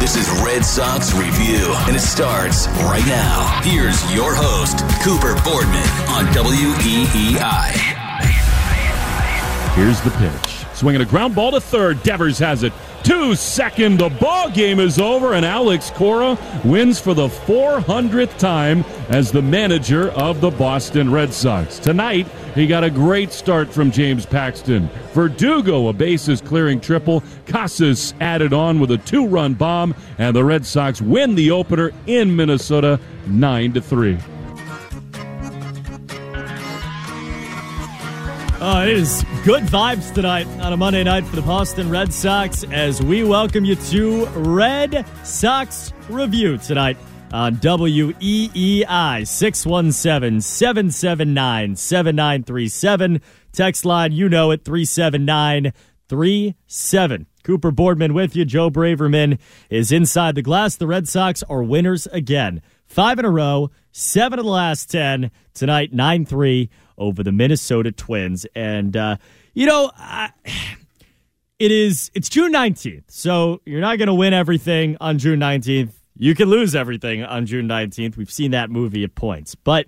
This is Red Sox Review, and it starts right now. Here's your host, Cooper Boardman on WEEI. Here's the pitch. Swinging a ground ball to third. Devers has it. Two second. The ball game is over, and Alex Cora wins for the 400th time as the manager of the Boston Red Sox. Tonight, he got a great start from James Paxton. Verdugo, a bases clearing triple. Casas added on with a two run bomb, and the Red Sox win the opener in Minnesota 9 to 3. Uh, it is good vibes tonight on a Monday night for the Boston Red Sox as we welcome you to Red Sox Review tonight on WEEI 617 779 7937. Text line, you know it, 37937. Cooper Boardman with you. Joe Braverman is inside the glass. The Red Sox are winners again. Five in a row, seven of the last 10. Tonight, 9 3 over the Minnesota Twins. And, uh, you know, I, it is, it's June 19th. So you're not going to win everything on June 19th. You can lose everything on June 19th. We've seen that movie at points. But,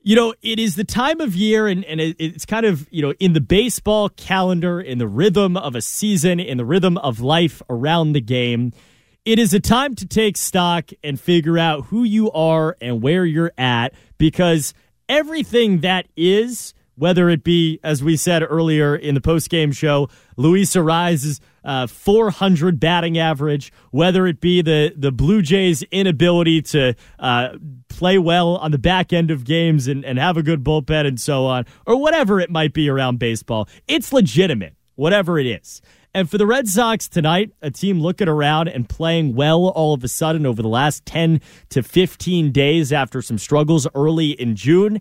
you know, it is the time of year, and, and it, it's kind of, you know, in the baseball calendar, in the rhythm of a season, in the rhythm of life around the game. It is a time to take stock and figure out who you are and where you're at because everything that is, whether it be, as we said earlier in the post-game show, Luis Arraez's uh, 400 batting average, whether it be the, the Blue Jays' inability to uh, play well on the back end of games and, and have a good bullpen and so on, or whatever it might be around baseball, it's legitimate, whatever it is. And for the Red Sox tonight, a team looking around and playing well all of a sudden over the last 10 to 15 days after some struggles early in June,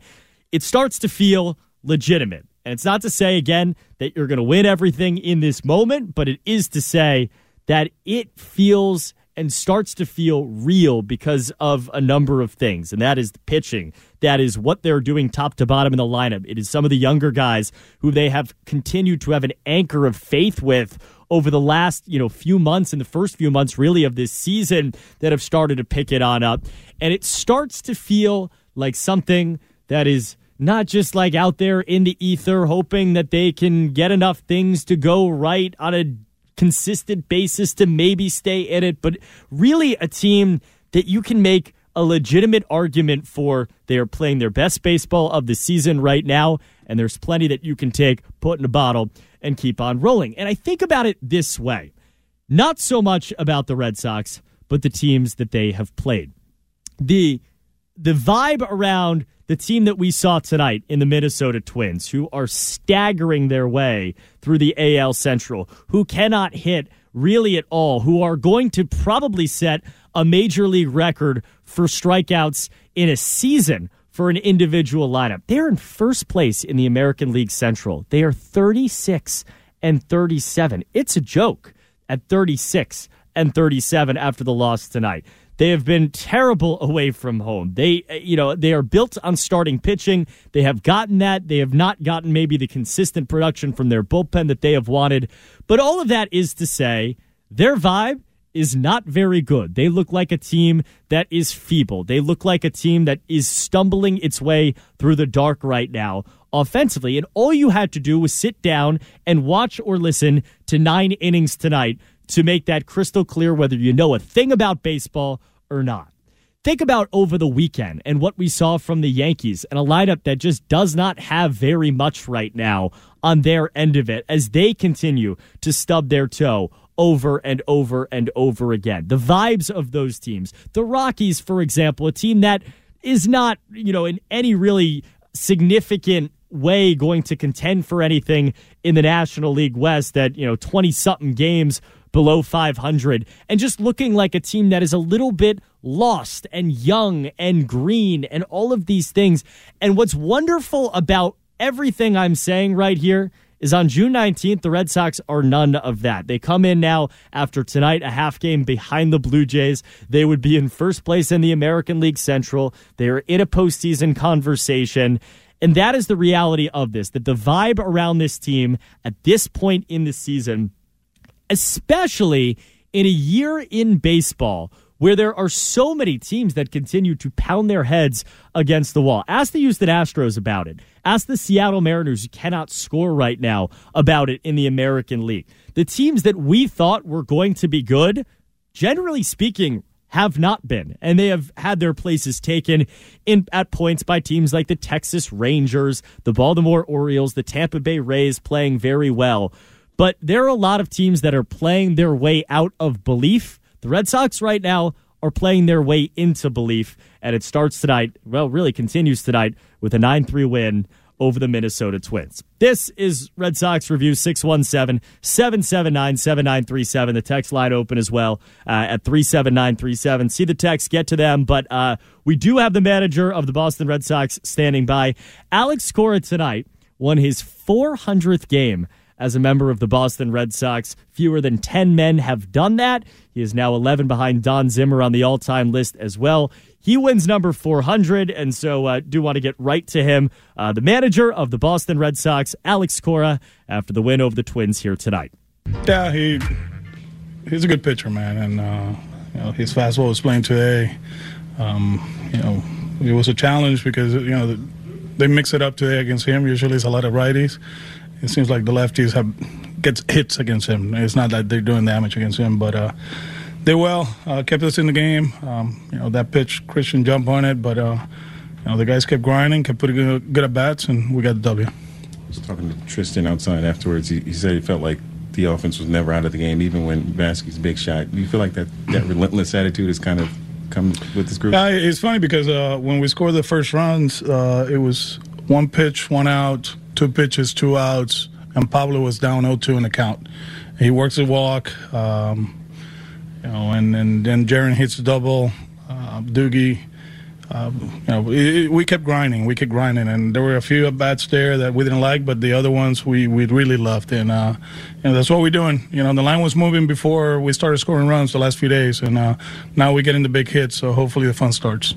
it starts to feel legitimate. And it's not to say, again, that you're going to win everything in this moment, but it is to say that it feels and starts to feel real because of a number of things. And that is the pitching. That is what they're doing top to bottom in the lineup. It is some of the younger guys who they have continued to have an anchor of faith with over the last, you know, few months and the first few months really of this season that have started to pick it on up. And it starts to feel like something that is not just like out there in the ether hoping that they can get enough things to go right on a consistent basis to maybe stay in it, but really a team that you can make a legitimate argument for they are playing their best baseball of the season right now, and there's plenty that you can take, put in a bottle, and keep on rolling. And I think about it this way not so much about the Red Sox, but the teams that they have played. The the vibe around the team that we saw tonight in the Minnesota Twins, who are staggering their way through the AL Central, who cannot hit really at all, who are going to probably set a major league record for strikeouts in a season for an individual lineup. They're in first place in the American League Central. They are 36 and 37. It's a joke at 36 and 37 after the loss tonight. They have been terrible away from home. They, uh, you know, they are built on starting pitching. They have gotten that. They have not gotten maybe the consistent production from their bullpen that they have wanted. But all of that is to say, their vibe is not very good. They look like a team that is feeble. They look like a team that is stumbling its way through the dark right now offensively. And all you had to do was sit down and watch or listen to nine innings tonight to make that crystal clear whether you know a thing about baseball or not. Think about over the weekend and what we saw from the Yankees and a lineup that just does not have very much right now on their end of it as they continue to stub their toe over and over and over again. The vibes of those teams. The Rockies, for example, a team that is not, you know, in any really significant way going to contend for anything in the National League West that, you know, 20 something games below 500 and just looking like a team that is a little bit lost and young and green and all of these things. And what's wonderful about everything I'm saying right here is on June 19th, the Red Sox are none of that. They come in now after tonight, a half game behind the Blue Jays. They would be in first place in the American League Central. They are in a postseason conversation. And that is the reality of this that the vibe around this team at this point in the season, especially in a year in baseball where there are so many teams that continue to pound their heads against the wall. Ask the Houston Astros about it. Ask the Seattle Mariners, who cannot score right now, about it in the American League. The teams that we thought were going to be good, generally speaking, have not been, and they have had their places taken in at points by teams like the Texas Rangers, the Baltimore Orioles, the Tampa Bay Rays playing very well. But there are a lot of teams that are playing their way out of belief. The Red Sox right now are playing their way into belief, and it starts tonight. Well, really continues tonight with a 9 3 win over the Minnesota Twins. This is Red Sox Review 617 779 7937. The text line open as well uh, at 37937. See the text, get to them. But uh, we do have the manager of the Boston Red Sox standing by. Alex Cora tonight won his 400th game as a member of the Boston Red Sox. Fewer than 10 men have done that. He is now 11 behind Don Zimmer on the all time list as well. He wins number 400, and so uh, do want to get right to him. Uh, the manager of the Boston Red Sox, Alex Cora, after the win over the Twins here tonight. Yeah, he he's a good pitcher, man, and uh, you know his fastball was playing today. Um, you know, it was a challenge because you know they mix it up today against him. Usually, it's a lot of righties. It seems like the lefties have gets hits against him. It's not that they're doing damage against him, but uh, they well uh, kept us in the game. Um, you know that pitch, Christian jumped on it, but uh, you know the guys kept grinding, kept putting good, good at bats, and we got the W. I was talking to Tristan outside afterwards. He, he said he felt like the offense was never out of the game, even when Vazquez's big shot. Do you feel like that that relentless attitude has kind of come with this group? Yeah, it's funny because uh, when we scored the first runs, uh, it was one pitch, one out, two pitches, two outs, and Pablo was down 0-2 in the count. He works a walk. Um, you know, and, and then Jarren hits a double, uh, Doogie. Uh, you know, it, we kept grinding, we kept grinding, and there were a few at bats there that we didn't like, but the other ones we, we really loved, and uh, you know, that's what we're doing. You know, the line was moving before we started scoring runs the last few days, and uh, now we're getting the big hits, so hopefully the fun starts.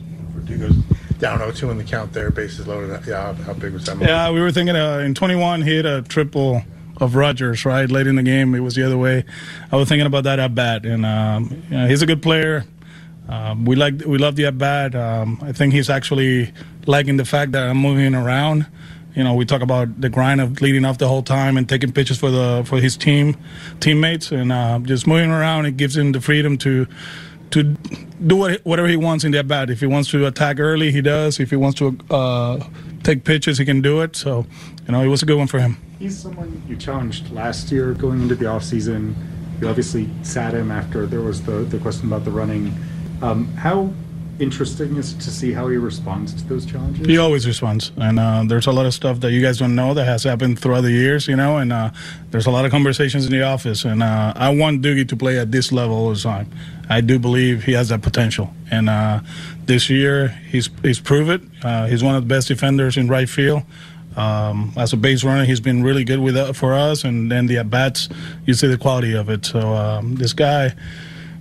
Down 0-2 in the count there, bases loaded. Yeah, how, how big was that? Yeah, we were thinking uh, in 21 he hit a triple of Rogers, right? Late in the game, it was the other way. I was thinking about that at bat, and um, you know, he's a good player. Um, we like we love the at bat. Um, I think he's actually liking the fact that I'm moving around. You know, we talk about the grind of leading off the whole time and taking pitches for the for his team teammates, and uh, just moving around. It gives him the freedom to to do whatever he wants in the at bat. If he wants to attack early, he does. If he wants to uh, take pitches, he can do it. So, you know, it was a good one for him. He's someone you challenged last year going into the offseason. You obviously sat him after there was the, the question about the running. Um, how interesting is it to see how he responds to those challenges? He always responds, and uh, there's a lot of stuff that you guys don't know that has happened throughout the years, you know. And uh, there's a lot of conversations in the office, and uh, I want Doogie to play at this level all the time. I do believe he has that potential, and uh, this year he's he's proved it. Uh, he's one of the best defenders in right field. Um, as a base runner, he's been really good with uh, for us, and then the at bats, you see the quality of it. So um, this guy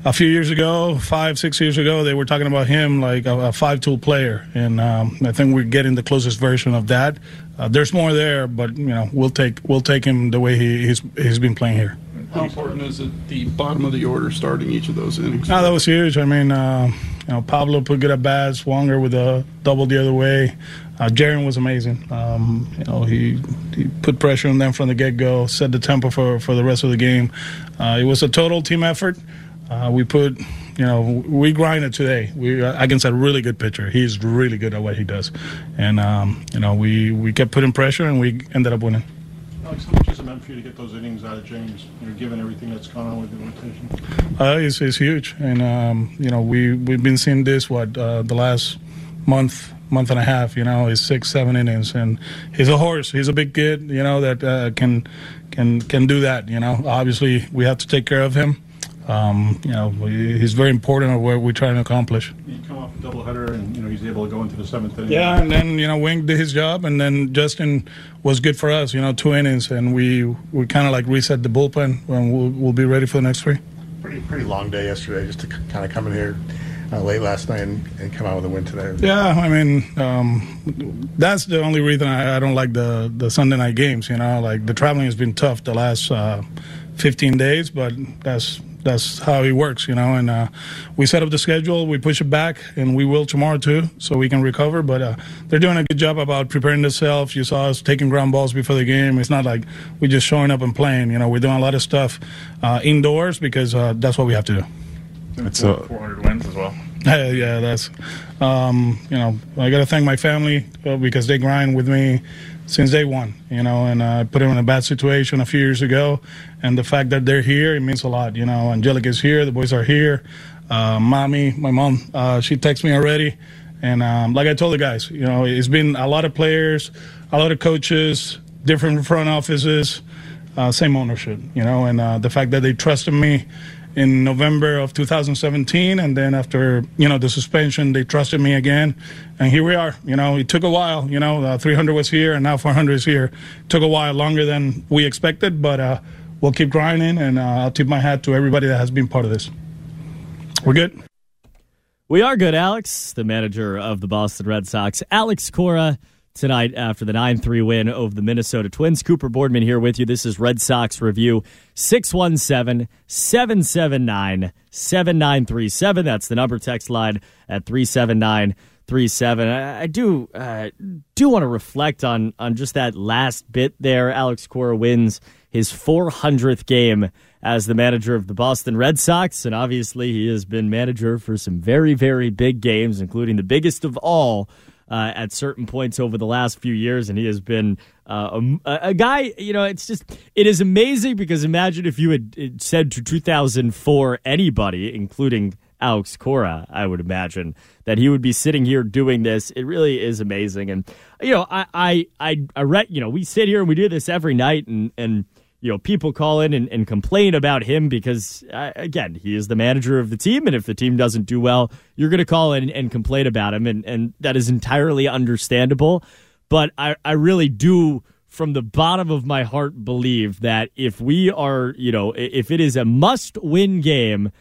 a few years ago, five, six years ago, they were talking about him like a, a five tool player. And um, I think we're getting the closest version of that. Uh, there's more there, but you know, we'll take we'll take him the way he, he's he's been playing here. How important is it the bottom of the order starting each of those innings? No, that was huge. I mean, uh, you know, Pablo put good at bats. Wonger with a double the other way. Uh, Jarren was amazing. Um, you know, he, he put pressure on them from the get go, set the tempo for, for the rest of the game. Uh, it was a total team effort. Uh, we put, you know, we grinded today. We against a really good pitcher. He's really good at what he does, and um, you know, we we kept putting pressure and we ended up winning. Alex, how much has meant for you to get those innings out of James? You know, given everything that's gone on with the rotation. Uh, it's, it's huge, and um, you know, we we've been seeing this what uh, the last month month and a half. You know, is six, seven innings, and he's a horse. He's a big kid. You know that uh, can can can do that. You know, obviously we have to take care of him. Um, you know, he's very important of what we're trying to accomplish. He come off a doubleheader, and you know he's able to go into the seventh inning. Yeah, and then you know Wink did his job, and then Justin was good for us. You know, two innings, and we we kind of like reset the bullpen, and we'll, we'll be ready for the next three. Pretty pretty long day yesterday, just to kind of come in here uh, late last night and, and, come out with a win today. Yeah, I mean, um, that's the only reason I, I, don't like the, the Sunday night games. You know, like the traveling has been tough the last uh, 15 days, but that's that's how it works, you know. And uh, we set up the schedule, we push it back, and we will tomorrow too, so we can recover. But uh, they're doing a good job about preparing themselves. You saw us taking ground balls before the game. It's not like we're just showing up and playing. You know, we're doing a lot of stuff uh, indoors because uh, that's what we have to do. It's 400 wins as well. Yeah, yeah, that's um, you know I got to thank my family uh, because they grind with me since day one, you know, and I put them in a bad situation a few years ago, and the fact that they're here, it means a lot, you know. Angelica Angelica's here, the boys are here. Uh, mommy, my mom, uh, she texts me already, and um, like I told the guys, you know, it's been a lot of players, a lot of coaches, different front offices, uh, same ownership, you know, and uh, the fact that they trusted me in November of 2017, and then after you know the suspension, they trusted me again, and here we are. You know, it took a while. You know, uh, 300 was here, and now 400 is here. It took a while longer than we expected, but uh, we'll keep grinding, and uh, I'll tip my hat to everybody that has been part of this. We're good. We are good, Alex, the manager of the Boston Red Sox. Alex Cora tonight after the 9 3 win over the Minnesota Twins. Cooper Boardman here with you. This is Red Sox Review 617 779 7937. That's the number text line at 37937. I do uh, do want to reflect on, on just that last bit there. Alex Cora wins his 400th game as the manager of the Boston Red Sox. And obviously, he has been manager for some very, very big games, including the biggest of all uh, at certain points over the last few years, and he has been uh, a, a, guy. You know, it's just it is amazing because imagine if you had said to 2004 anybody, including Alex Cora, I would imagine that he would be sitting here doing this. It really is amazing, and you know, I I I, I re- you know, we sit here and we do this every night, and and you know, people call in and, and complain about him because, uh, again, he is the manager of the team. And if the team doesn't do well, you're going to call in and complain about him. And, and that is entirely understandable. But I, I really do, from the bottom of my heart, believe that if we are, you know, if it is a must win game,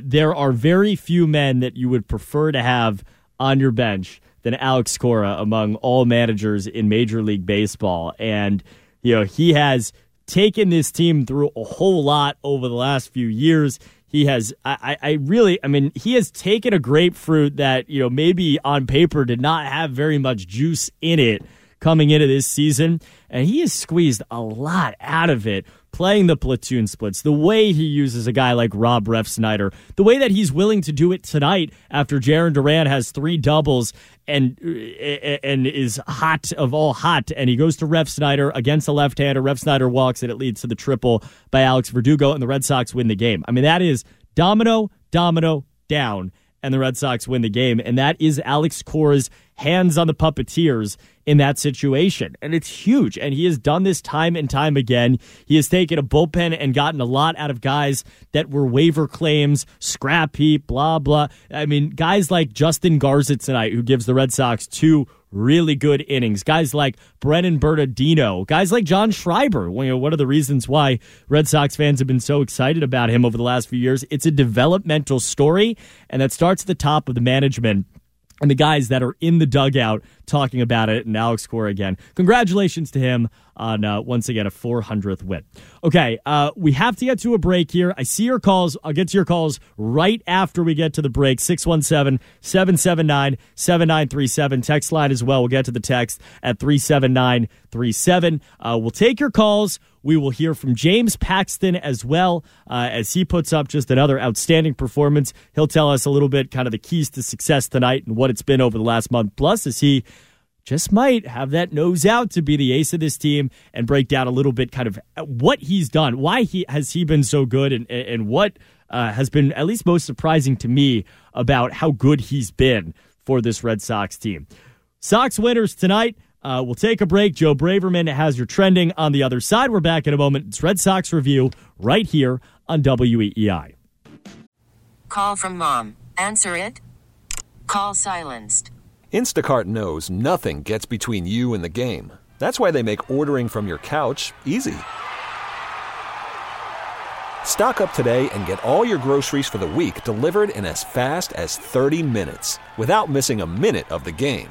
there are very few men that you would prefer to have on your bench than Alex Cora among all managers in Major League Baseball. And, you know, he has taken this team through a whole lot over the last few years. He has, I, I really, I mean, he has taken a grapefruit that, you know, maybe on paper did not have very much juice in it coming into this season, and he has squeezed a lot out of it playing the platoon splits, the way he uses a guy like Rob Refsnyder, the way that he's willing to do it tonight after Jarren Duran has three doubles and uh, and is hot of all hot, and he goes to Refsnyder against a left-hander. Refsnyder walks, and it leads to the triple by Alex Verdugo, and the Red Sox win the game. I mean, that is domino, domino, down and the Red Sox win the game. And that is Alex Cora's hands on the puppeteers in that situation. And it's huge. And he has done this time and time again. He has taken a bullpen and gotten a lot out of guys that were waiver claims, scrap heap, blah, blah. I mean, guys like Justin Garza tonight, who gives the Red Sox two really good innings. Guys like Brennan Bernardino, guys like John Schreiber. You know, one of the reasons why Red Sox fans have been so excited about him over the last few years, it's a developmental story, and that starts at the top of the management and the guys that are in the dugout talking about it, and Alex Cora again. Congratulations to him on uh, once again a 400th win. Okay, uh, we have to get to a break here. I see your calls. I'll get to your calls right after we get to the break. 617 779 7937. Text line as well. We'll get to the text at 37937. Uh, we'll take your calls. We will hear from James Paxton as well uh, as he puts up just another outstanding performance. He'll tell us a little bit kind of the keys to success tonight and what it's been over the last month. Plus, as he just might have that nose out to be the ace of this team and break down a little bit kind of what he's done. Why he has he been so good and, and what uh, has been at least most surprising to me about how good he's been for this Red Sox team. Sox winners tonight. Uh, we'll take a break. Joe Braverman has your trending on the other side. We're back in a moment. It's Red Sox Review right here on WEEI. Call from mom. Answer it. Call silenced. Instacart knows nothing gets between you and the game. That's why they make ordering from your couch easy. Stock up today and get all your groceries for the week delivered in as fast as 30 minutes without missing a minute of the game.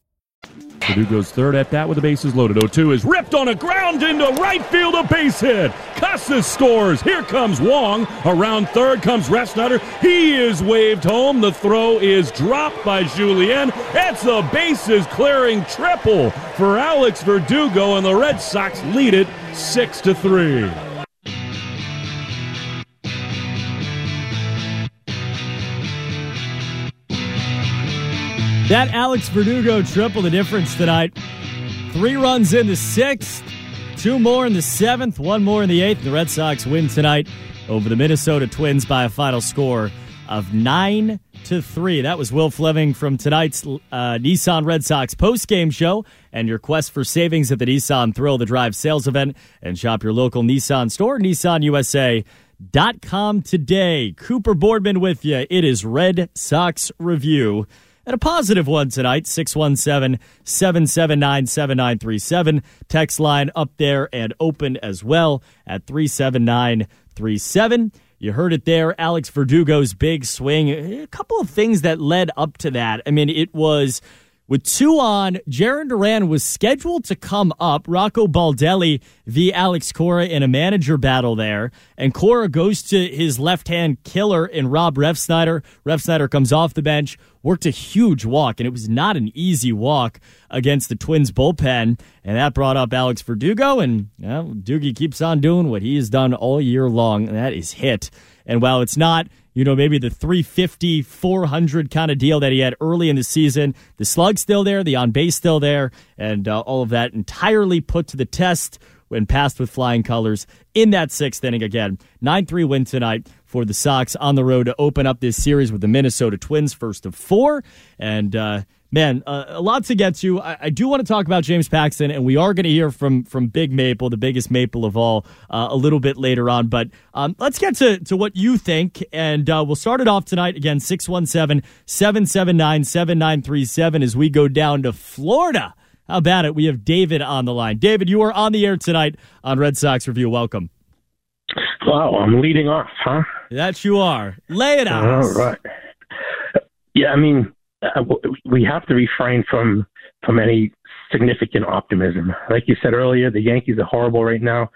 Verdugo's third at that with the bases loaded. 0-2 is ripped on a ground into right field, a base hit. Casas scores. Here comes Wong. Around third comes Refsnyder. He is waved home. The throw is dropped by Julien. It's a bases clearing triple for Alex Verdugo, and the Red Sox lead it 6 That Alex Verdugo triple the difference tonight. Three runs in the sixth, two more in the seventh, one more in the eighth. The Red Sox win tonight over the Minnesota Twins by a final score of nine to three. That was Will Fleming from tonight's uh, Nissan Red Sox post game show and your quest for savings at the Nissan Thrill the Drive sales event. And shop your local Nissan store, nissanusa.com today. Cooper Boardman with you. It is Red Sox Review and a positive one tonight 617 779 7937. Text line up there and open as well at 37937. You heard it there. Alex Verdugo's big swing. A couple of things that led up to that. I mean, it was with two on, Jarren Duran was scheduled to come up. Rocco Baldelli v. Alex Cora in a manager battle there. And Cora goes to his left hand killer in Rob Refsnyder. Refsnyder comes off the bench, worked a huge walk, and it was not an easy walk against the Twins bullpen. And that brought up Alex Verdugo. And well, Doogie keeps on doing what he has done all year long, and that is hit. And while it's not you know, maybe the 350, 400 kind of deal that he had early in the season. The slug's still there, the on base still there, and uh, all of that entirely put to the test when passed with flying colors in that sixth inning again. 9 3 win tonight for the Sox on the road to open up this series with the Minnesota Twins, first of four. And, uh, man, uh, a lot to get to. I, I, do want to talk about James Paxton, and we are going to hear from from Big Maple, the biggest Maple of all, uh, a little bit later on. But um, let's get to, to what you think, and uh, we'll start it off tonight again 617 779 7937 as we go down to Florida. How about it? We have David on the line. David, you are on the air tonight on Red Sox Review. Welcome. Wow, I'm leading off, huh? That you are. Lay it out. All right. Yeah, I mean, uh, we have to refrain from from any significant optimism. Like you said earlier, the Yankees are horrible right now.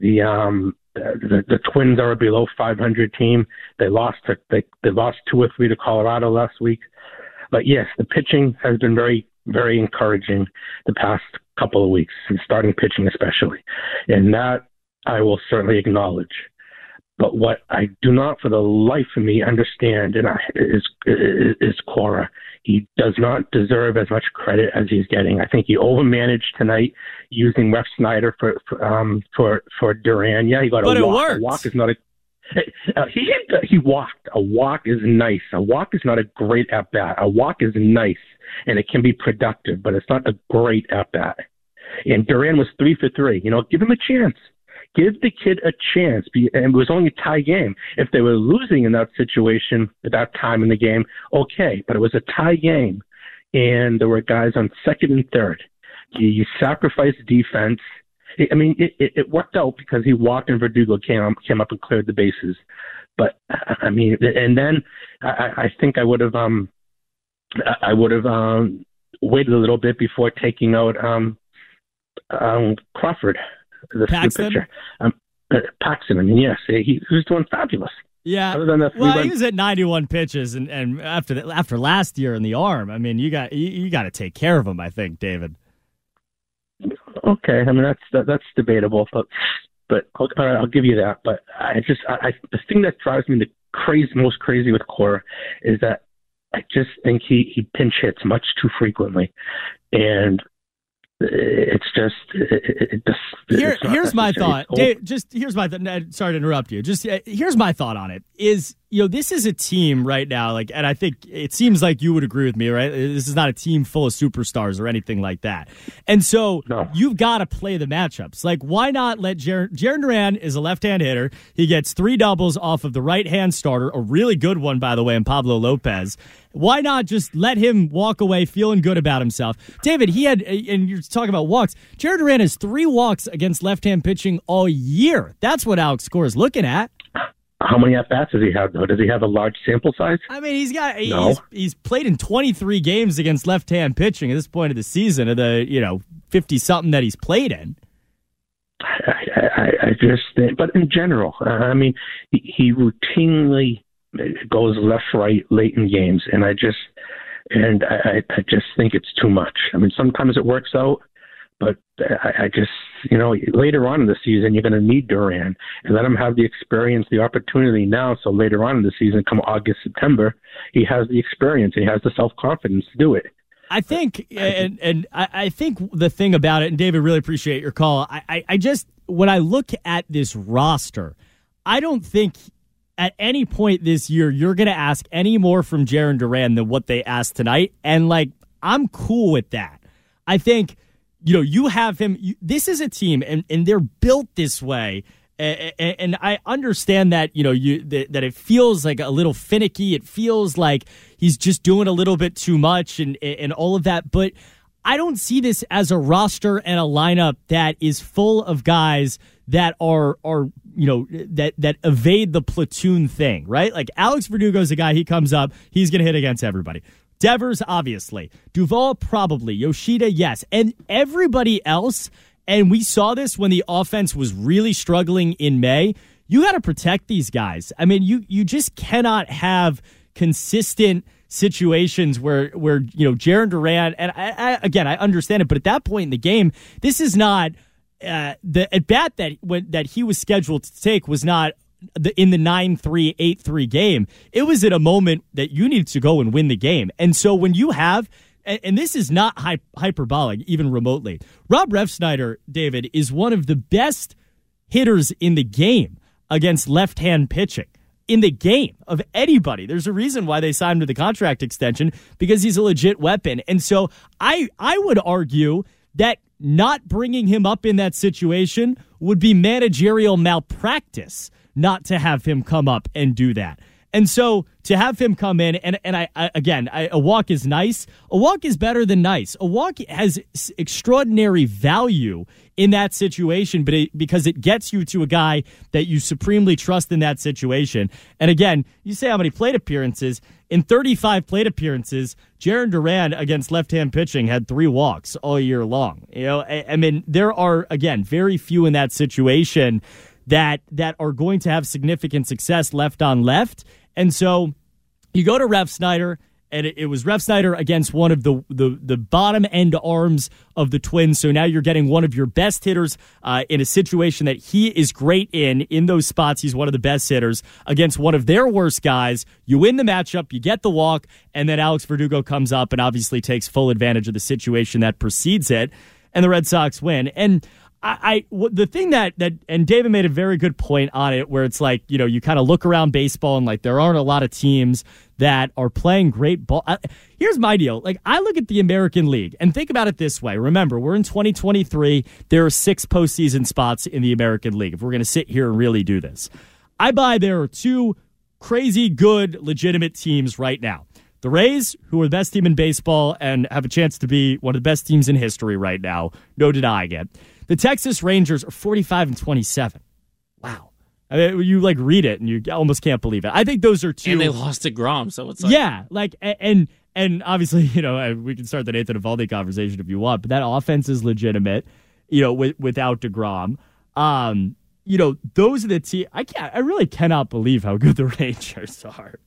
The um the, the Twins are a below 500 team. They lost to, they they lost two or three to Colorado last week. But yes, the pitching has been very very encouraging the past couple of weeks, and starting pitching especially, and that I will certainly acknowledge. But what I do not, for the life of me, understand and I, is is, Cora. He does not deserve as much credit as he's getting. I think he overmanaged tonight using Ref Snyder for for um, for, for Duran. Yeah, he got But a walk. worked. A walk is not a uh, he he walked. A walk is nice. A walk is not a great at bat. A walk is nice and it can be productive, but it's not a great at bat. And Duran was three for three. You know, give him a chance. Give the kid a chance. And it was only a tie game. If they were losing in that situation at that time in the game, okay. But it was a tie game, and there were guys on second and third. You, you sacrificed defense. I mean, it, it, it worked out because he walked and Verdugo came came up and cleared the bases. But I mean, and then I, I think I would have um I would have um waited a little bit before taking out um um Crawford, the, the Paxton? pitcher. Um, uh, Paxton. I mean, yes, he, he was doing fabulous. Yeah. Other than the well, three-run- he was at 91 pitches, and, and after the, after last year in the arm, I mean, you got you, you got to take care of him. I think, David. Okay, I mean that's that, that's debatable, but but I'll, I'll give you that. But I just I, I the thing that drives me the crazy most crazy with Cora is that I just think he he pinch hits much too frequently, and it's just it, it, it Here, here's my thought. Dave, just here's my th- Ned, sorry to interrupt you. Just uh, here's my thought on it. Is you know this is a team right now, like, and I think it seems like you would agree with me, right? This is not a team full of superstars or anything like that. And so you've got to play the matchups. Like, why not let Jarren Jarren Duran is a left-hand hitter. He gets three doubles off of the right-hand starter, a really good one by the way, in Pablo Lopez. Why not just let him walk away feeling good about himself? David, he had, and you're talking about walks. Jarren Duran has three walks against left hand pitching all year. That's what Alex Cora is looking at. How many at bats does he have though? Does he have a large sample size? I mean, he's got No. he's, he's played in 23 games against left hand pitching at this point of the season, of the you know 50 something that he's played in. I, I, I just think, but in general, uh, I mean, he, he routinely goes left, right late in games, and I just, and I, I just think it's too much. I mean, sometimes it works out, but I, I just, you know, later on in the season, you're going to need Duran, and let him have the experience, the opportunity now. So later on in the season, come August, September, he has the experience, he has the self confidence to do it. I think, and and I, I think the thing about it, and David, really appreciate your call. I, I, I just when I look at this roster, I don't think at any point this year you're going to ask any more from Jarren Duran than what they asked tonight, and like I'm cool with that. I think you know you have him. You, this is a team, and and they're built this way. And, and I understand that you know you that, that it feels like a little finicky. It feels like he's just doing a little bit too much, and and all of that. But I don't see this as a roster and a lineup that is full of guys that are are you know that that evade the platoon thing, right? Like Alex Verdugo is a guy. He comes up, he's going to hit against everybody. Devers, obviously. Duvall, probably. Yoshida, yes. And everybody else, and we saw this when the offense was really struggling in May. You got to protect these guys. I mean, you you just cannot have consistent situations where where you know Jarren Duran and I, I, again I understand it, but at that point in the game, this is not uh, the at bat that when, that he was scheduled to take was not the, in the 9-3 8-3 game. It was at a moment that you needed to go and win the game. And so when you have and, and this is not hy- hyperbolic even remotely. Rob refsnyder david is one of the best hitters in the game against left-hand pitching in the game of anybody. There's a reason why they signed him to the contract extension because he's a legit weapon. And so I I would argue that not bringing him up in that situation would be managerial malpractice not to have him come up and do that. And so to have him come in and and I, I again I, a walk is nice. A walk is better than nice. A walk has extraordinary value in that situation, but it, because it gets you to a guy that you supremely trust in that situation. And again, you say how many plate appearances in 35 plate appearances, Jarren Duran against left-hand pitching had three walks all year long. You know, I, I mean, there are again very few in that situation that that are going to have significant success left on left. And so you go to Refsnyder, and it, it was Refsnyder against one of the, the the bottom end arms of the Twins. So now you're getting one of your best hitters uh, in a situation that he is great in. In those spots, he's one of the best hitters against one of their worst guys. You win the matchup, you get the walk, and then Alex Verdugo comes up and obviously takes full advantage of the situation that precedes it, and the Red Sox win. And I, the thing that that and David made a very good point on it, where it's like you know you kind of look around baseball and like there aren't a lot of teams that are playing great ball. I, here's my deal: like I look at the American League and think about it this way. Remember, we're in 2023. There are six postseason spots in the American League. If we're going to sit here and really do this, I buy there are two crazy good, legitimate teams right now. The Rays, who are the best team in baseball and have a chance to be one of the best teams in history right now, no denying it. The Texas Rangers are 45 and 27. Wow. I mean, you like read it and you almost can't believe it. I think those are two. And they lost to Grom, so it's like yeah, like and and obviously, you know, we can start the Nathan Eovaldi conversation if you want, but that offense is legitimate. You know, with, without Degrom, um, you know, those are the team. I can't. I really cannot believe how good the Rangers are.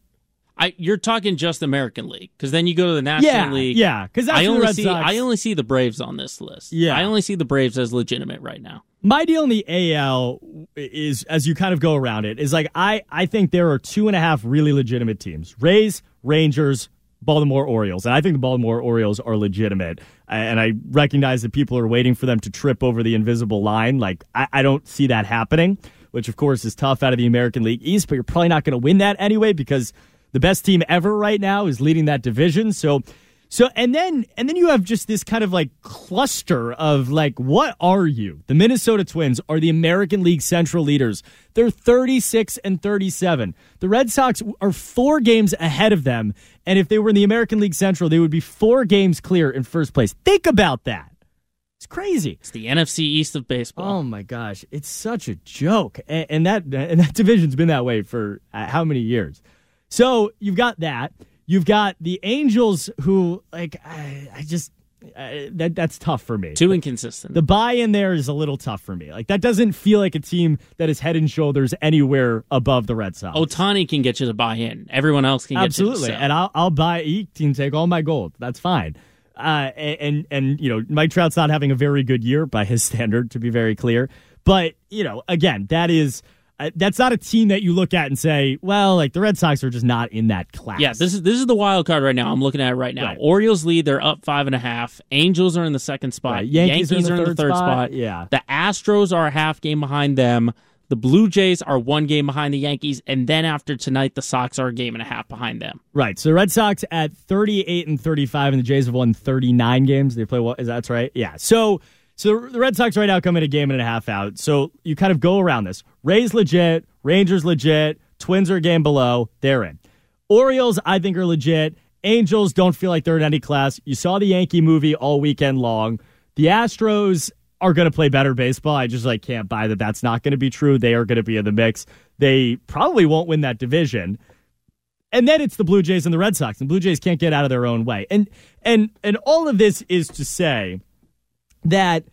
I you're talking just American League because then you go to the National League. Yeah, League. yeah, 'cause that's I the only see Sox- I only see the Braves on this list. Yeah. I only see the Braves as legitimate right now. My deal in the AL is, as you kind of go around it, is like I, I think there are two and a half really legitimate teams: Rays, Rangers, Baltimore Orioles, and I think the Baltimore Orioles are legitimate. And I recognize that people are waiting for them to trip over the invisible line. Like I, I don't see that happening, which of course is tough out of the American League East. But you're probably not going to win that anyway because the best team ever right now is leading that division. So. So and then and then you have just this kind of like cluster of like what are you? The Minnesota Twins are the American League Central leaders. They're 36 and 37. The Red Sox are 4 games ahead of them and if they were in the American League Central they would be 4 games clear in first place. Think about that. It's crazy. It's the NFC East of baseball. Oh my gosh, it's such a joke, and, and that and that division's been that way for uh, how many years? So you've got that. You've got the Angels, who like I, I just uh, that that's tough for me. Too inconsistent. The buy in there is a little tough for me. Like that doesn't feel like a team that is head and shoulders anywhere above the Red Sox. Ohtani can get you to buy in. Everyone else can get Absolutely, you to sell. and I'll I'll buy. He can take all my gold. That's fine. Uh, and and you know, Mike Trout's not having a very good year by his standard, to be very clear. But you know, again, that is uh, that's not a team that you look at and say, well, like the Red Sox are just not in that class. Yeah, this is this is the wild card right now. I'm looking at it right now. Right. Orioles lead; they're up five and a half. Angels are in the second spot. Right. Yankees are in the third spot. spot. Yeah. The Astros are a half game behind them. The Blue Jays are one game behind the Yankees, and then after tonight, the Sox are a game and a half behind them. Right. So the Red Sox at 38 and 35, and the Jays have won 39 games. They play what? Is that right? Yeah. So so the Red Sox right now come in a game and a half out. So you kind of go around this. Rays legit, Rangers legit, Twins are a game below. They're in. Orioles, I think, are legit. Angels don't feel like they're in any class. You saw the Yankee movie all weekend long. The Astros are going to play better baseball. I just like can't buy that that's not going to be true. They are going to be in the mix. They probably won't win that division. And then it's the Blue Jays and the Red Sox. And Blue Jays can't get out of their own way. And and and all of this is to say that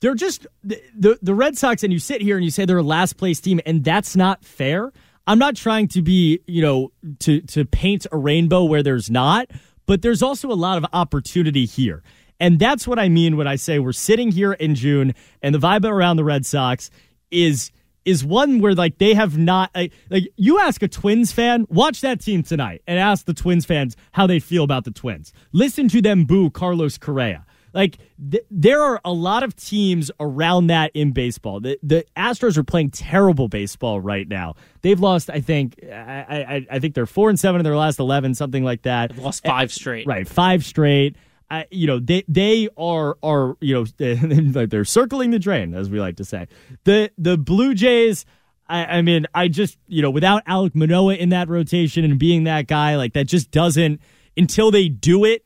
they're just the, the Red Sox and you sit here and you say they're a last place team and that's not fair. I'm not trying to be, you know, to to paint a rainbow where there's not, but there's also a lot of opportunity here. And that's what I mean when I say we're sitting here in June and the vibe around the Red Sox is is one where like they have not like you ask a Twins fan, watch that team tonight and ask the Twins fans how they feel about the Twins. Listen to them boo Carlos Correa. Like th- there are a lot of teams around that in baseball. The, the Astros are playing terrible baseball right now. They've lost, I think, I, I, I think they're four and seven in their last eleven, something like that. They've lost five straight. Right, five straight. Uh, you know they they are are you know they're circling the drain as we like to say. The the Blue Jays. I, I mean, I just, you know, without Alek Manoah in that rotation and being that guy, like that just doesn't, until they do it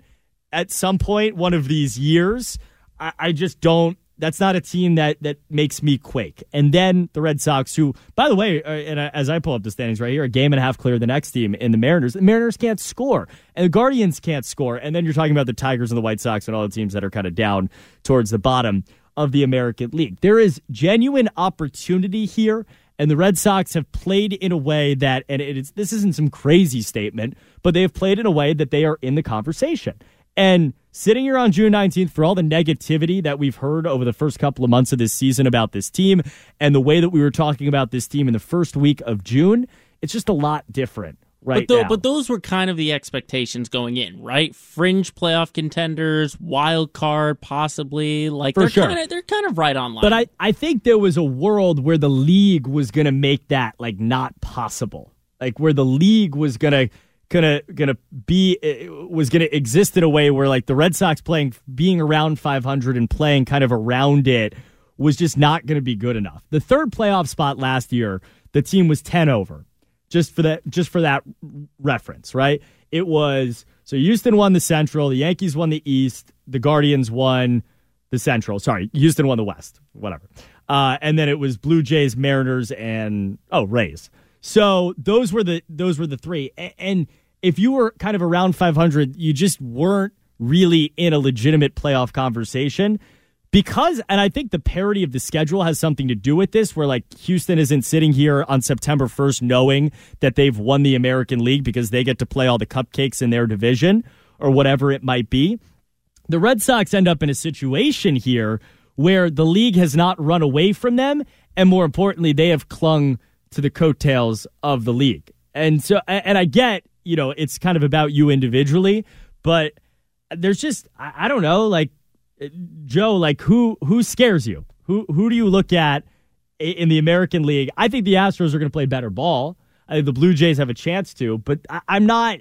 at some point, one of these years, I, I just don't that's not a team that that makes me quake. And then the Red Sox, who, by the way, uh, and as I pull up the standings right here, a game and a half clear of the next team in the Mariners. The Mariners can't score, and the Guardians can't score. And then you're talking about the Tigers and the White Sox and all the teams that are kind of down towards the bottom of the American League. There is genuine opportunity here. And the Red Sox have played in a way that, and it's, this isn't some crazy statement, but they have played in a way that they are in the conversation. And sitting here on June 19th for all the negativity that we've heard over the first couple of months of this season about this team and the way that we were talking about this team in the first week of June, it's just a lot different right but, but those were kind of the expectations going in, right? Fringe playoff contenders, wild card, possibly. Like For they're sure. kind of they're kind of right on line. But I, I think there was a world where the league was going to make that like not possible. Like where the league was going to gonna gonna be uh, was gonna exist in a way where like the Red Sox playing being around 500 and playing kind of around it was just not to be good enough. The third playoff spot last year, the team was 10 over. Just for that just for that reference, right? It was so Houston won the Central, the Yankees won the East, the Guardians won the Central. Sorry, Houston won the West, whatever. Uh, and then it was Blue Jays, Mariners, and oh Rays. So those were the those were the three. A- And if you were kind of around 500, you just weren't really in a legitimate playoff conversation because and I think the parity of the schedule has something to do with this where like Houston isn't sitting here on September 1st knowing that they've won the American League because they get to play all the cupcakes in their division or whatever it might be. The Red Sox end up in a situation here where the league has not run away from them and more importantly they have clung to the coattails of the league. And so and I get, you know, it's kind of about you individually, but there's just I, I don't know, like Joe, like who who scares you? Who who do you look at in the American League? I think the Astros are going to play better ball. I think the Blue Jays have a chance to, but I, I'm not.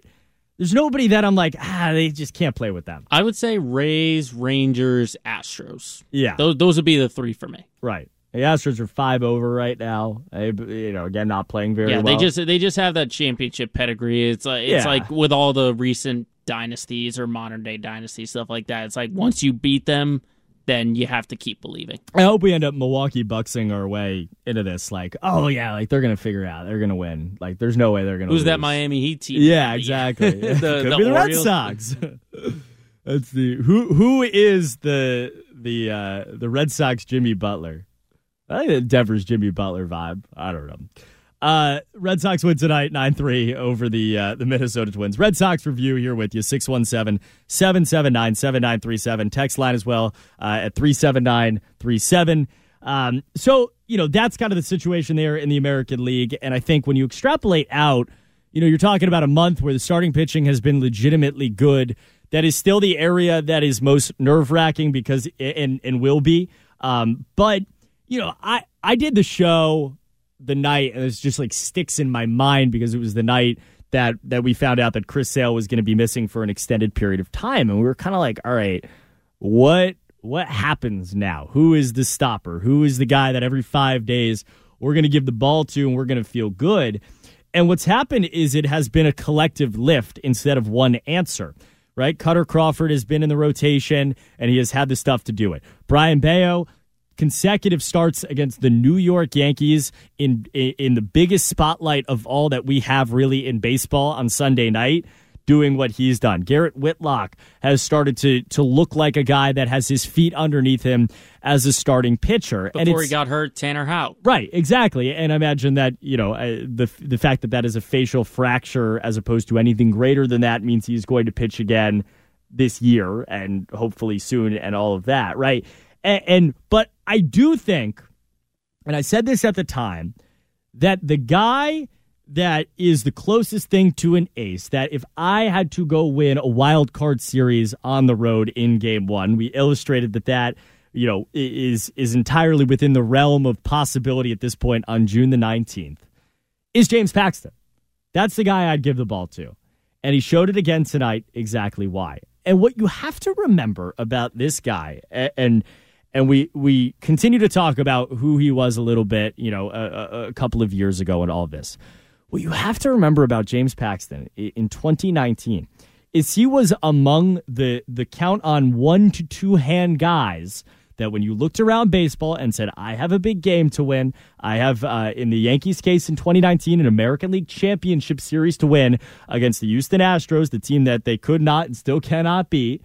There's nobody that I'm like ah, they just can't play with them. I would say Rays, Rangers, Astros. Yeah. those those would be the three for me. Right. The Astros are five over right now. They, you know, again, not playing very yeah, well. they just they just have that championship pedigree. It's like it's Yeah. like with all the recent dynasties or modern day dynasties stuff like that. It's like once you beat them, then you have to keep believing. I hope we end up Milwaukee bucksing our way into this. Like, oh yeah, like they're gonna figure out. They're gonna win. Like, there's no way they're gonna. Who's that. Miami Heat team? Yeah, exactly. the, Could the be the Red. Sox. That's the who. Who is the the uh the Red Sox Jimmy Butler? I think that Devers Jimmy Butler vibe. I don't know. Uh, Red Sox win tonight 9 3 over the uh, the Minnesota Twins. Red Sox review here with you 617 779 7937. Text line as well uh, at 37937. Um, so, you know, that's kind of the situation there in the American League. And I think when you extrapolate out, you know, you're talking about a month where the starting pitching has been legitimately good. That is still the area that is most nerve wracking because, and, and will be. Um, but, you know, I, I did the show the night, and it's just like sticks in my mind because it was the night that that we found out that Chris Sale was going to be missing for an extended period of time, and we were kind of like, all right, what what happens now? Who is the stopper? Who is the guy that every five days we're going to give the ball to and we're going to feel good? And what's happened is it has been a collective lift instead of one answer. Right? Kutter Crawford has been in the rotation and he has had the stuff to do it. Brayan Bello, consecutive starts against the New York Yankees in, in in the biggest spotlight of all that we have really in baseball on Sunday night doing what he's done. Garrett Whitlock has started to to look like a guy that has his feet underneath him as a starting pitcher. and Before he got hurt, Tanner Houck. Right, exactly. And I imagine that, you know, uh, the the fact that that is a facial fracture as opposed to anything greater than that means he's going to pitch again this year and hopefully soon and all of that, right? And, and but I do think and I said this at the time that the guy that is the closest thing to an ace that if I had to go win a wild card series on the road in game 1, we illustrated that that you know is is entirely within the realm of possibility at this point on June the 19th is James Paxton. That's the guy I'd give the ball to. And he showed it again tonight exactly why. And what you have to remember about this guy a- and and we we continue to talk about who he was a little bit, you know, a, a, couple of years ago and all this. What you have to remember about James Paxton in 2019 is he was among the the count on one to two hand guys that when you looked around baseball and said, I have a big game to win, I have, uh, in the Yankees case in 2019, an American League Championship Series to win against the Houston Astros, the team that they could not and still cannot beat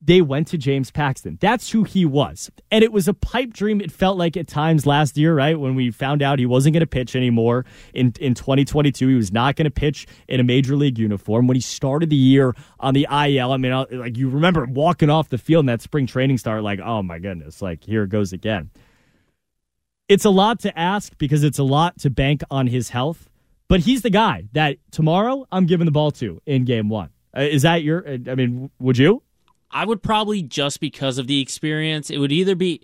they went to James Paxton. That's who he was. And it was a pipe dream, it felt like at times last year, right? When we found out he wasn't going to pitch anymore in, in 2022. He was not going to pitch in a major league uniform. When he started the year on the IL, I mean, uh, like you remember walking off the field in that spring training start, like, oh my goodness, like here it goes again. It's a lot to ask because it's a lot to bank on his health, but he's the guy that tomorrow I'm giving the ball to in game one. Uh, is that your, uh, I mean, would you? I would probably just because of the experience. It would either be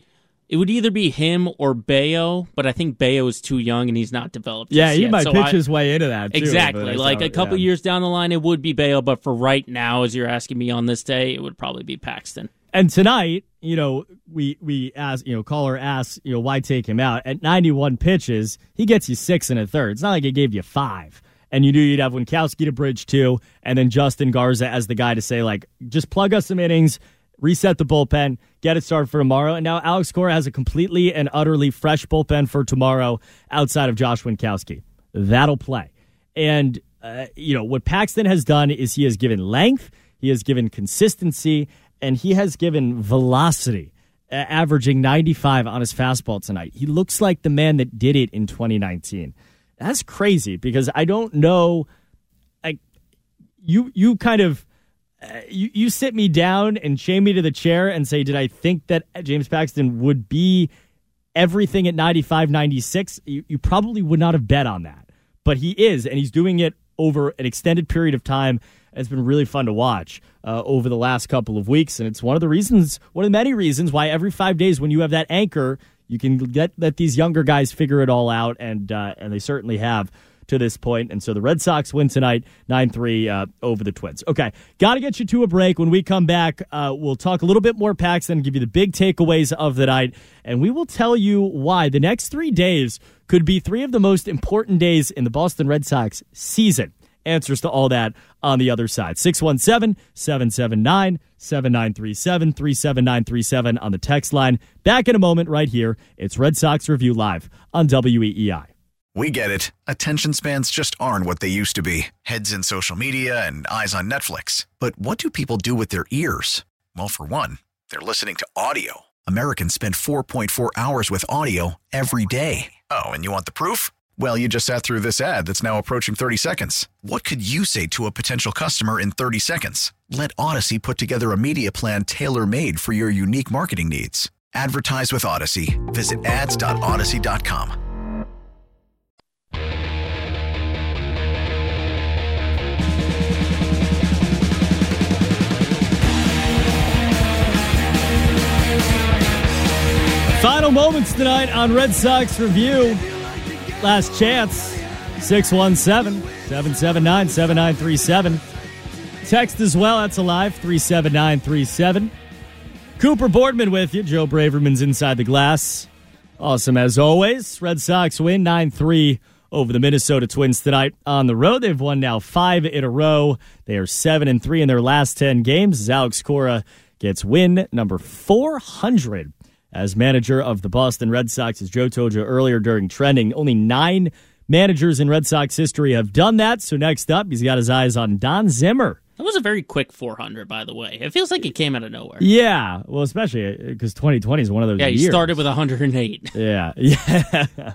it would either be him or Bello, but I think Bello is too young and he's not developed. Yeah, he yet. might so pitch I, his way into that. Too, exactly. Like how, a couple yeah. years down the line, it would be Bello, but for right now, as you're asking me on this day, it would probably be Paxton. And tonight, you know, we we ask, you know, caller asks, you know, why take him out at 91 pitches? He gets you six and a third. It's not like he gave you five and you knew you'd have Winkowski to bridge to, and then Justin Garza as the guy to say, like, just plug us some innings, reset the bullpen, get it started for tomorrow. And now Alex Cora has a completely and utterly fresh bullpen for tomorrow outside of Josh Winkowski. That'll play. And, uh, you know, what Paxton has done is he has given length, he has given consistency, and he has given velocity. Averaging 95 on his fastball tonight. He looks like the man that did it in 2019 that's crazy because I don't know. Like you, you kind of. Uh, you, you sit me down and chain me to the chair and say, Did I think that James Paxton would be everything at 95, 96? You, you probably would not have bet on that. But he is, and he's doing it over an extended period of time. It's been really fun to watch uh, over the last couple of weeks. And it's one of the reasons, one of the many reasons why every five days when you have that anchor, you can get let these younger guys figure it all out, and uh, and they certainly have to this point. And so the Red Sox win tonight, nine three uh, over the Twins. Okay, got to get you to a break. When we come back, uh, we'll talk a little bit more packs, Paxton, give you the big takeaways of the night, and we will tell you why the next three days could be three of the most important days in the Boston Red Sox season answers to all that on the other side. 617 779 7937 37937 on the text line. Back in a moment, right here. It's Red Sox Review Live on WEEI. We get it. Attention spans just aren't what they used to be heads in social media and eyes on Netflix. But what do people do with their ears? Well, for one, they're listening to audio. Americans spend 4.4 hours with audio every day. Oh, and you want the proof? Well, you just sat through this ad that's now approaching 30 seconds. What could you say to a potential customer in 30 seconds? Let Audacy put together a media plan tailor made for your unique marketing needs. Advertise with Audacy. Visit ads.audacy.com. Final moments tonight on Red Sox Review. Last chance 617 779 7937. Text as well. That's alive 37937. Cooper Boardman with you. Joe Braverman's inside the glass. Awesome as always. Red Sox win 9 3 over the Minnesota Twins tonight on the road. They've won now five in a row. They are 7 and 3 in their last 10 games as Alex Cora gets win number 400 as manager of the Boston Red Sox. As Joe told you earlier during trending, only nine managers in Red Sox history have done that. So next up, he's got his eyes on Don Zimmer. That was a very quick 400, by the way. It feels like it came out of nowhere. Yeah, well, especially because 2020 is one of those. Yeah, he years. started with 108. Yeah, yeah,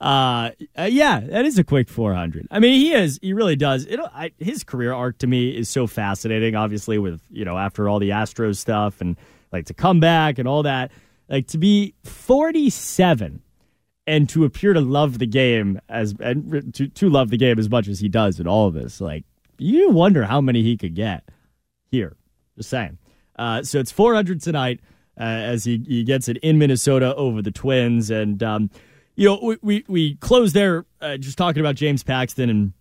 uh, yeah. That is a quick 400. I mean, he is. He really does. It, I, his career arc to me is so fascinating. Obviously, with you know after all the Astros stuff and like to come back and all that, like to be 47 and to appear to love the game as and to to love the game as much as he does in all of this, like you wonder how many he could get here. Just saying. Uh, so it's 400 tonight uh, as he, he gets it in Minnesota over the Twins. And, um, you know, we, we, we closed there uh, just talking about James Paxton. And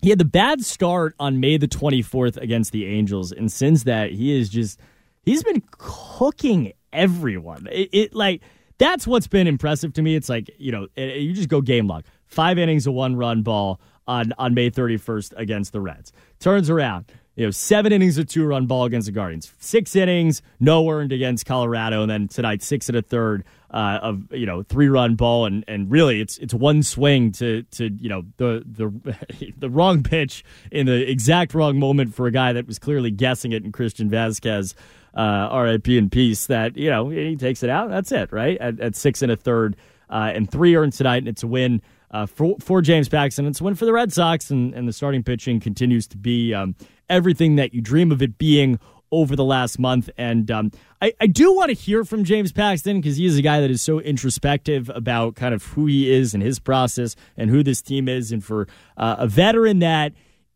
he had the bad start on May the 24th against the Angels. And since that, he is just, he's been cooking everyone. It, it like that's what's been impressive to me. It's like you know it, you just go game log, five innings of one run ball on on May 31st against the Reds. Turns around, you know, seven innings of two run ball against the Guardians, six innings, no earned against Colorado, and then tonight six and a third uh, of you know three run ball, and and really it's it's one swing to to you know the the the wrong pitch in the exact wrong moment for a guy that was clearly guessing it in Christian Vazquez. Uh, RIP in peace. That you know he takes it out. That's it, right? At, at six and a third, uh, and three earned tonight, and it's a win uh, for, for James Paxton. It's a win for the Red Sox, and, and the starting pitching continues to be um, everything that you dream of it being over the last month. And um, I, I do want to hear from James Paxton because he is a guy that is so introspective about kind of who he is and his process and who this team is. And for uh, a veteran that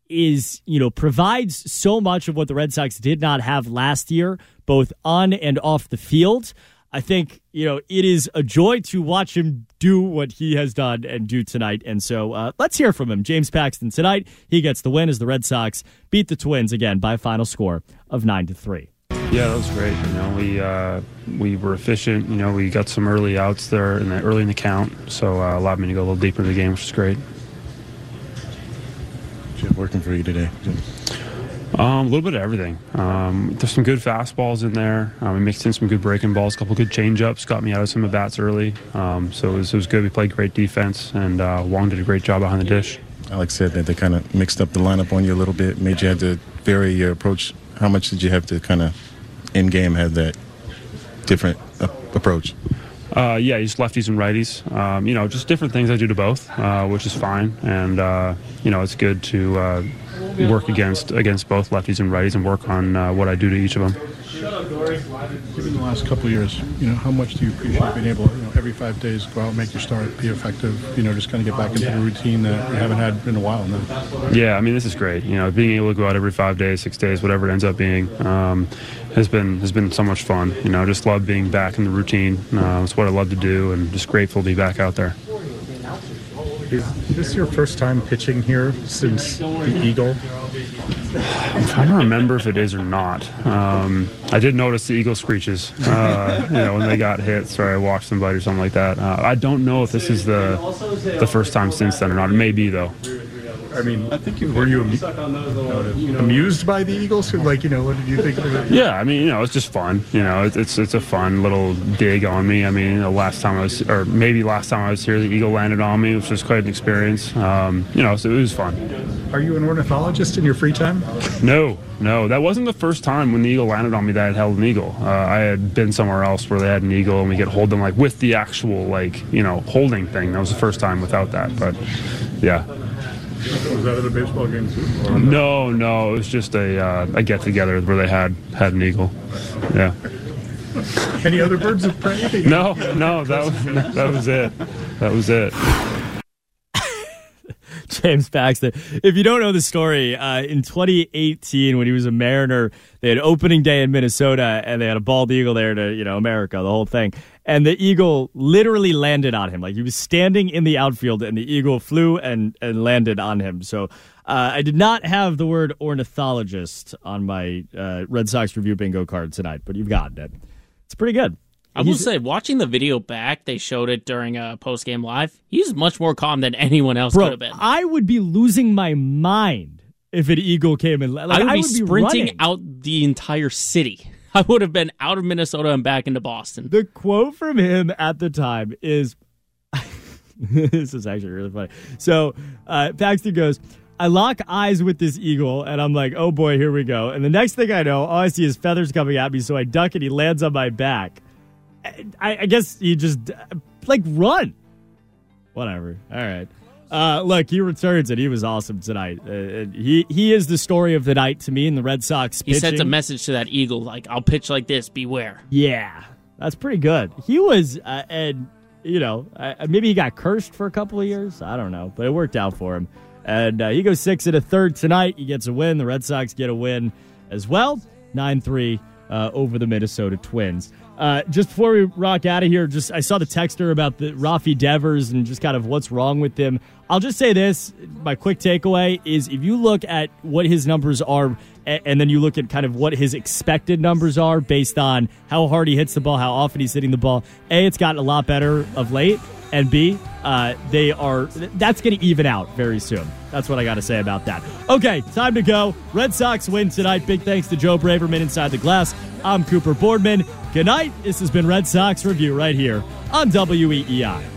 is, you know, provides so much of what the Red Sox did not have last year, both on and off the field. I think, you know, it is a joy to watch him do what he has done and do tonight. And so uh, let's hear from him. James Paxton tonight. He gets the win as the Red Sox beat the Twins again by a final score of 9 to 3. Yeah, that was great. You know, we uh, we were efficient. You know, we got some early outs there in the early in the count, so uh, allowed me to go a little deeper in the game, which is great. Working for you today? Um, a little bit of everything. Um, there's some good fastballs in there. Um, we mixed in some good breaking balls, a couple good changeups, got me out of some at bats early. Um, so it was, it was good. We played great defense, and uh, Wong did a great job behind the dish. Alex said that they kind of mixed up the lineup on you a little bit, made you have to vary your approach. How much did you have to kind of in game have that different uh, approach? Uh, yeah, just lefties and righties. Um, you know, just different things I do to both, uh, which is fine. And uh, you know, it's good to uh, work against against both lefties and righties and work on uh, what I do to each of them. Given the last couple of years, you know, how much do you appreciate being able, to, you know, every five days go out, make your start, be effective, you know, just kind of get back into the routine that you haven't had in a while now? Yeah, I mean, this is great. You know, being able to go out every five days, six days, whatever it ends up being, um, has been has been so much fun. You know, just love being back in the routine. Uh, it's what I love to do, and just grateful to be back out there. Is this your first time pitching here since the Eagle? I'm trying to remember if it is or not. Um, I did notice the eagle screeches, uh, you know, when they got hits or I watched them bite or something like that. Uh, I don't know if this is the the first time since then or not. It may be though. I mean, I think you were you amu- amused by the Eagles? Like, you know, what did you think of? Yeah, I mean, you know, it's just fun. You know, it's it's, it's a fun little dig on me. I mean, you know, last time I was, or maybe last time I was here, the eagle landed on me, which was quite an experience. Um, you know, so it was fun. Are you an ornithologist in your free time? No, no, that wasn't the first time when the eagle landed on me that I had held an eagle. Uh, I had been somewhere else where they had an eagle and we could hold them like with the actual like you know holding thing. That was the first time without that. But yeah, Was that at a baseball game too? Or- no, no, it was just a uh, a get together where they had had an eagle. Yeah. Any other birds of prey? No, no, that was that was it. That was it. James Paxton. If you don't know the story, uh, in 2018, when he was a Mariner, they had opening day in Minnesota, and they had a bald eagle there to, you know, America, the whole thing. And the eagle literally landed on him. Like he was standing in the outfield, and the eagle flew and, and landed on him. So uh, I did not have the word ornithologist on my uh, Red Sox review bingo card tonight, but you've gotten it. It's pretty good. I will He's- say, watching the video back, they showed it during a post game live. He's much more calm than anyone else could have been. I would be losing my mind if an eagle came in. Like, I would be would sprinting running. out the entire city. I would have been out of Minnesota and back into Boston. The quote from him at the time is this is actually really funny. So uh, Paxton goes, I lock eyes with this eagle, and I'm like, oh boy, here we go. And the next thing I know, all I see is feathers coming at me, so I duck and he lands on my back. I, I guess he just, like, run. Whatever. All right. Uh, look, he returns, and he was awesome tonight. Uh, he he is the story of the night to me in the Red Sox. He sent a message to that eagle like, "I'll pitch like this. Beware." Yeah, that's pretty good. He was, uh, and you know, uh, maybe he got cursed for a couple of years. I don't know, but it worked out for him. And uh, he goes six and a third tonight. He gets a win. The Red Sox get a win as well, nine three uh, over the Minnesota Twins. Uh, just before we rock out of here, just I saw the texter about the Rafi Devers and just kind of what's wrong with him. I'll just say this: my quick takeaway is if you look at what his numbers are, and then you look at kind of what his expected numbers are based on how hard he hits the ball, how often he's hitting the ball. A, it's gotten a lot better of late, and B, uh, they are that's going to even out very soon. That's what I got to say about that. Okay, time to go. Red Sox win tonight. Big thanks to Joe Braverman inside the glass. I'm Cooper Boardman. Good night. This has been Red Sox Review right here on WEEI.